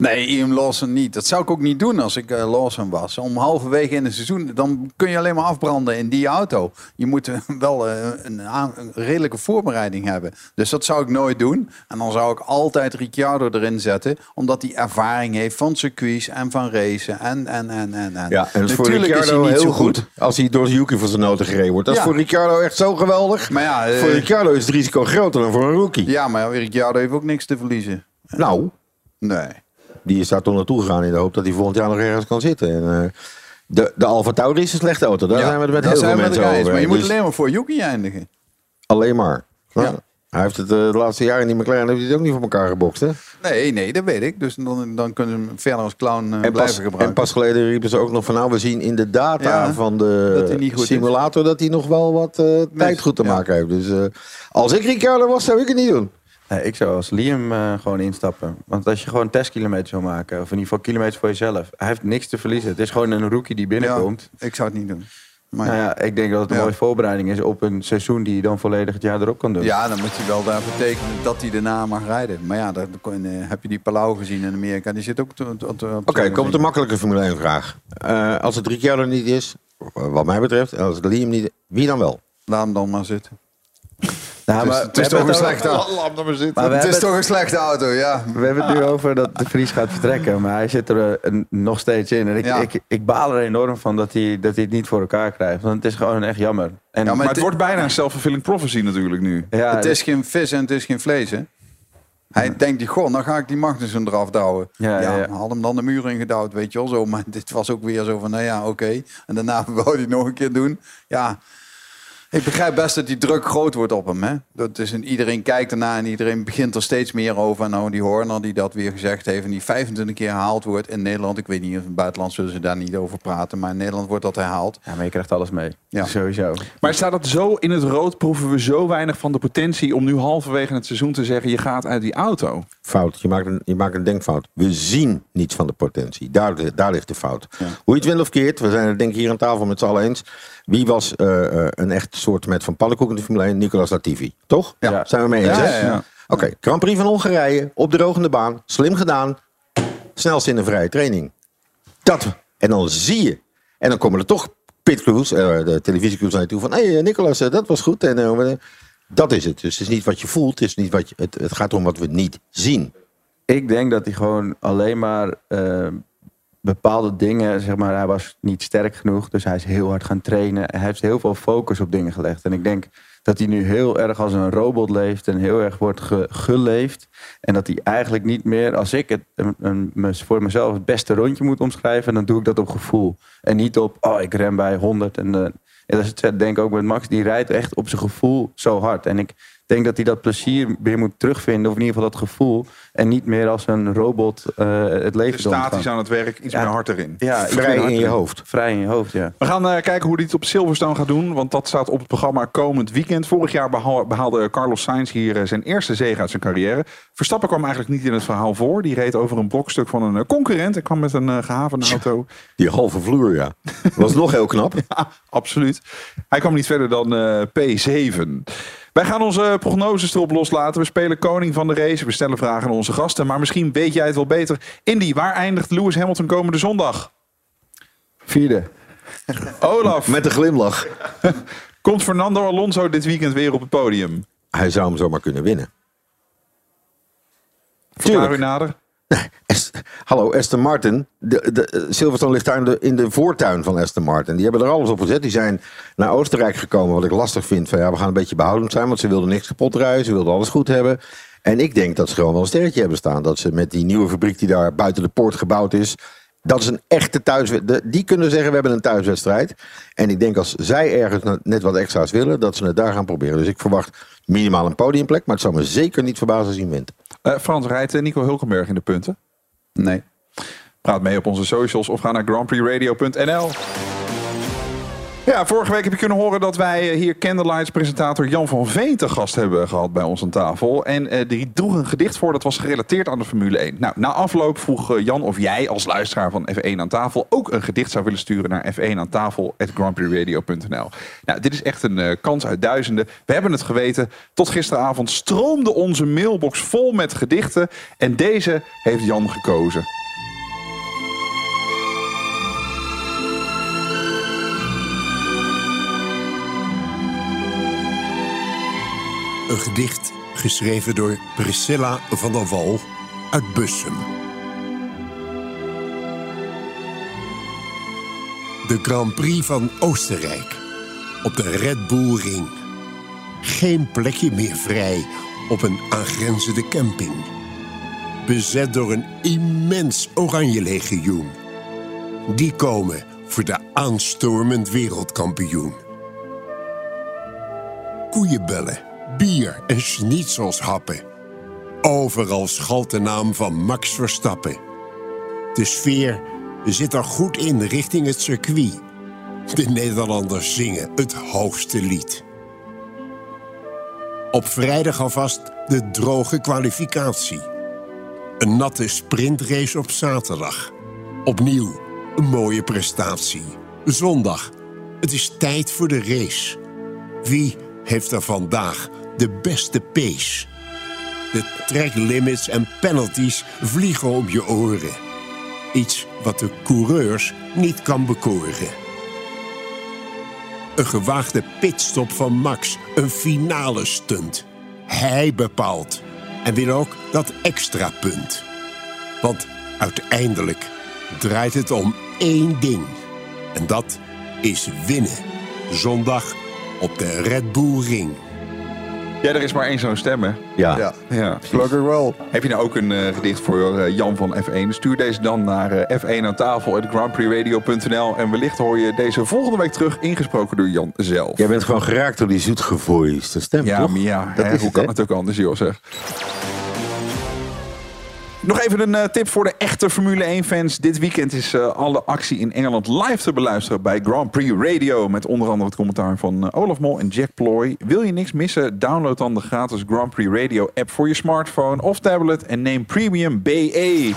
Nee, Ian Lawson niet. Dat zou ik ook niet doen als ik eh, Lawson was. Om halverwege in het seizoen, dan kun je alleen maar afbranden in die auto. Je moet eh, wel eh, een, een redelijke voorbereiding hebben. Dus dat zou ik nooit doen. En dan zou ik altijd Ricciardo erin zetten. Omdat hij ervaring heeft van circuits en van racen. En, en, en, en, en. Ja, en dat is voor Natuurlijk is hij Ricciardo niet heel zo goed. als hij door Yuki voor zijn noten gereden wordt. Dat is voor Ricciardo echt zo geweldig. Maar ja, voor Ricciardo is het risico groter dan voor een rookie. Ja, maar Ricciardo heeft ook niks te verliezen. Nou, Nee. Die is daar toch naartoe gegaan in de hoop dat hij volgend jaar nog ergens kan zitten. En, eh, de, de Alfa Tauri is een slechte auto. Daar Ja, zijn we het met heel veel mensen over. Maar je moet Dus alleen maar voor Yuki eindigen. alleen maar. Ja. Hij heeft het eh, de laatste jaren in die McLaren heeft hij het ook niet voor elkaar gebokst. Hè? Nee, nee, dat weet ik. Dus dan, dan kunnen ze hem verder als clown eh, En blijven pas, gebruiken. en pas geleden riepen ze ook nog van nou, we zien in de data Ja, van de niet is. simulator dat hij nog wel wat tijd goed te maken heeft. Dus als ik Ricciardo was, zou ik het niet doen. Nee, ik zou als Liam eh, gewoon instappen. Want als je gewoon testkilometers wil maken, of in ieder geval kilometers voor jezelf, hij heeft niks te verliezen. Het is gewoon een rookie die binnenkomt. ik zou het niet doen. Maar nou ja, ik denk dat het een Ja. mooie voorbereiding is op een seizoen die je dan volledig het jaar erop kan doen. Ja, dan moet je wel daarvoor tekenen dat hij daarna mag rijden. Maar ja, dan kon- eh, heb je die Palau gezien in Amerika. Die zit ook Oké, komt de makkelijke Formule 1 vraag. Eh, als het Ricciardo niet is, wat mij betreft, en als het Liam niet wie dan wel? Laat hem dan maar zitten. Nou, Het is- maar het is toch een slechte auto. Het is hebben toch een slechte auto, ja. We hebben het nu over dat de Vries gaat vertrekken, maar hij zit er eh, nog steeds in. En ik, Ja. ik, ik baal er enorm van dat hij, dat hij het niet voor elkaar krijgt. Want het is gewoon echt jammer. En, Ja, Maar het het- wordt bijna een self-fulfilling prophecy natuurlijk nu. ja, het is geen vis en het is geen vlees, hè. Hij denkt, goh, dan ga ik die Magnussen eraf douwen. Ja, Ja, ja, ja. had hem dan de muur ingedouwd, weet je wel zo. Maar dit was ook weer zo van, nou ja, oké. En daarna wou hij het nog een keer doen. Ja, ik begrijp best dat die druk groot wordt op hem. Hè? Dat is een, iedereen kijkt ernaar en iedereen begint er steeds meer over. En nou, die Horner die dat weer gezegd heeft en die 25 keer herhaald wordt in Nederland. Ik weet niet of in het buitenland zullen ze daar niet over praten. Maar in Nederland wordt dat herhaald. ja, maar je krijgt alles mee. Ja. Sowieso. Maar staat het zo in het rood? Proeven we zo weinig van de potentie om nu halverwege het seizoen te zeggen: je gaat uit die auto? Fout, je maakt, een, je maakt een denkfout. We zien niets van de potentie. Daar, daar ligt de fout. Hoe je het wint of keert, we zijn het denk ik hier aan tafel met z'n allen eens. Wie was eh, eh, een echt soort met van pannenkoek in de Formule 1? Nicolas Latifi. Toch? Ja. Zijn we mee eens? Ja. Oké, Grand Prix van Hongarije, op de drogende baan, slim gedaan, snelst in een vrije training. Dat, en dan zie je, en dan komen er toch pitcrews, eh, de televisiecrews naar je toe van, hé hey, Nicolas, dat was goed. En, Dat is het. Dus het is niet wat je voelt, het, is niet wat je, het, het gaat om wat we niet zien. Ik denk dat hij gewoon alleen maar bepaalde dingen, zeg maar, hij was niet sterk genoeg, dus hij is heel hard gaan trainen. Hij heeft heel veel focus op dingen gelegd. En ik denk dat hij nu heel erg als een robot leeft en heel erg wordt ge- geleefd. En dat hij eigenlijk niet meer, als ik het een, voor mezelf het beste rondje moet omschrijven, dan doe ik dat op gevoel. En niet op, oh, ik ren bij 100. En, eh, en dat is het denk ik ook met Max, die rijdt echt op zijn gevoel zo hard. En ik denk dat hij dat plezier weer moet terugvinden, of in ieder geval dat gevoel. En niet meer als een robot eh, het leven Dus statisch aan het werk, iets meer hard erin. Ja, Vrij in je hoofd. Vrij in je hoofd, ja. We gaan eh, kijken hoe hij het op Silverstone gaat doen. Want dat staat op het programma komend weekend. Vorig jaar behaal- behaalde Carlos Sainz hier eh, zijn eerste zege uit zijn carrière. Verstappen kwam eigenlijk niet in het verhaal voor. Die reed over een blokstuk van een concurrent. En kwam met een uh, gehavende auto. Die halve vloer, ja. Was nog heel knap. Ja, absoluut. Hij kwam niet verder dan eh, P7. Wij gaan onze prognoses erop loslaten. We spelen koning van de race. We stellen vragen aan onze gasten. Maar misschien weet jij het wel beter. Indy, waar eindigt Lewis Hamilton komende zondag? Vierde. Olaf. Met een glimlach. Komt Fernando Alonso dit weekend weer op het podium? Hij zou hem zomaar kunnen winnen. U nader. Hallo, Aston Martin. De, de, eh, Silverstone ligt daar in de, in de voortuin van Aston Martin. Die hebben er alles op gezet. Die zijn naar Oostenrijk gekomen, wat ik lastig vind. Van, ja, we gaan een beetje behoudend zijn, want ze wilden niks kapot rijden. Ze wilden alles goed hebben. En ik denk dat ze gewoon wel een sterretje hebben staan. Dat ze met die nieuwe fabriek die daar buiten de poort gebouwd is... Dat is een echte thuiswedstrijd. Die kunnen zeggen, we hebben een thuiswedstrijd. En ik denk als zij ergens net- wat extra's willen... dat ze het daar gaan proberen. Dus ik verwacht minimaal een podiumplek. Maar het zou me zeker niet verbazen als hij wint. Eh, Frans, rijdt eh, Nico Hulkenberg in de punten? Nee. Praat mee op onze socials of ga naar grandprixradio.nl. Ja, vorige week heb je kunnen horen dat wij eh, hier Candlelights presentator Jan van Veen te gast hebben gehad bij ons aan tafel. En eh, die droeg een gedicht voor dat was gerelateerd aan de Formule 1. Nou, na afloop vroeg eh, Jan of jij als luisteraar van F1 aan tafel ook een gedicht zou willen sturen naar F1 aan tafel. Nou, dit is echt een kans uit duizenden. We hebben het geweten. Tot gisteravond stroomde onze mailbox vol met gedichten. En deze heeft Jan gekozen. Een gedicht geschreven door Priscilla van der Wal uit Bussum. De Grand Prix van Oostenrijk op de Red Bull Ring. Geen plekje meer vrij op een aangrenzende camping. Bezet door een immens oranje legioen. Die komen voor de aanstormend wereldkampioen. Koeienbellen, bier en schnitzels happen. Overal schalt de naam van Max Verstappen. De sfeer zit er goed in richting het circuit. De Nederlanders zingen het hoogste lied. Op vrijdag alvast de droge kwalificatie. Een natte sprintrace op zaterdag. Opnieuw een mooie prestatie. Zondag, het is tijd voor de race. Wie heeft er vandaag de beste pace? De tracklimits en penalties vliegen om je oren. Iets wat de coureurs niet kan bekoren. Een gewaagde pitstop van Max, een finale stunt. Hij bepaalt en wil ook dat extra punt. Want uiteindelijk draait het om één ding. En dat is winnen. Zondag op de Red Bull Ring. Ja, er is maar één zo'n stem, hè? Ja. ja. ja. Heb je nou ook een eh, gedicht voor eh, Jan van F1? Stuur deze dan naar eh, F1 aan tafel at grandprixradio.nl en wellicht hoor je deze volgende week terug ingesproken door Jan zelf. Jij bent gewoon geraakt door die zoetgevoiste stem, Ja, toch? maar ja, Dat hè, is hoe het, kan hè? het ook anders, joh, zeg. Nog even een eh, tip voor de echte Formule 1-fans. Dit weekend is eh, alle actie in Engeland live te beluisteren bij Grand Prix Radio. Met onder andere het commentaar van eh, Olaf Mol en Jack Ploy. Wil je niks missen? Download dan de gratis Grand Prix Radio app voor je smartphone of tablet en neem Premium BE.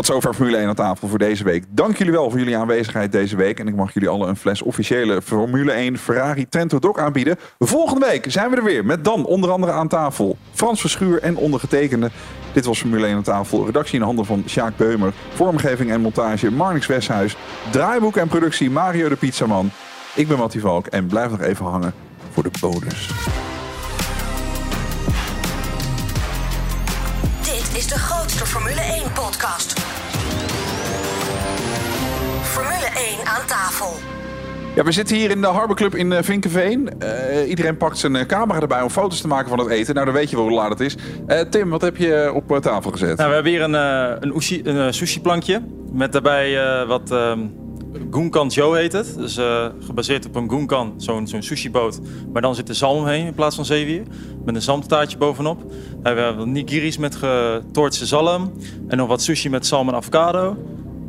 Tot zover Formule 1 aan tafel voor deze week. Dank jullie wel voor jullie aanwezigheid deze week. En ik mag jullie alle een fles officiële Formule 1 Ferrari Trento Doc aanbieden. Volgende week zijn we er weer met dan onder andere aan tafel Frans Verschuur en ondergetekende. Dit was Formule 1 aan tafel. Redactie in handen van Sjaak Beumer. Vormgeving en montage Marnix Westhuis. Draaiboek en productie Mario de Pizzaman. Ik ben Mattie Valk en blijf nog even hangen voor de bonus. Dit is de grootste Formule 1-podcast. Formule 1 aan tafel. Ja, we zitten hier in de Harbor Club in eh, Vinkenveen. Eh, iedereen pakt zijn eh, camera erbij om foto's te maken van het eten. Nou, dan weet je wel hoe laat het is. Eh, Tim, wat heb je op tafel gezet? Nou, we hebben hier een, eh, een, ushi- een eh, sushi-plankje. Met daarbij eh, wat ehm Gunkan Joe heet het. Dus eh, gebaseerd op een Gunkan, zo'n zo'n sushi-boot. Maar dan zit er zalm omheen in plaats van zeewier. Met een zalmtaartje bovenop. We hebben wat nigiris met getortse zalm. En nog wat sushi met zalm en avocado.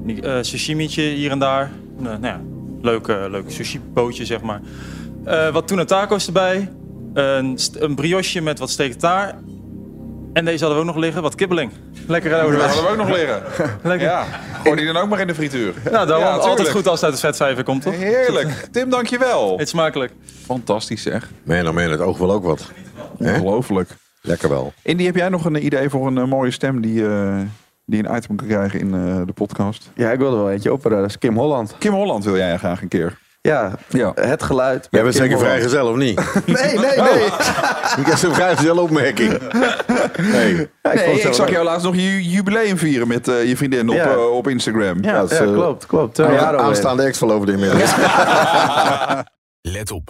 Eh sashimietje hier en daar. Nou, nou ja, leuk, eh, leuk sushi-bootje, zeg maar. Eh, wat tuna taco's erbij. Een, een brioche met wat steak taar. En deze hadden we ook nog liggen, wat kibbeling. Lekker Dat ouderwets. hadden we ook nog liggen. Lekker. Ja, gooi die dan ook maar in de frituur. Nou, daarom Ja, altijd goed als het uit de vetcijfer komt, toch? Heerlijk. Tim, dankjewel. Eet smakelijk. Fantastisch zeg. Man, oh man, het oog wil ook wat. Ongelooflijk. Lekker wel. Indy, heb jij nog een idee voor een eh, mooie stem die, eh, die een item kan krijgen in eh, de podcast? Ja, ik wilde wel eentje opperen. Dat is Kim Holland. Kim Holland wil jij graag een keer. Ja, Ja. het geluid. Jij bent zeker vrijgezel of niet? Nee, nee, nee. Ik heb zo'n vrijgezel opmerking. Nee. Ja, ik zag leuk. jou laatst nog je jubileum vieren met eh, je vriendin op, Ja. eh, op Instagram. Ja, dat is, ja, eh, klopt, klopt. Alweer. Aanstaande ex-verloofde inmiddels. Let op.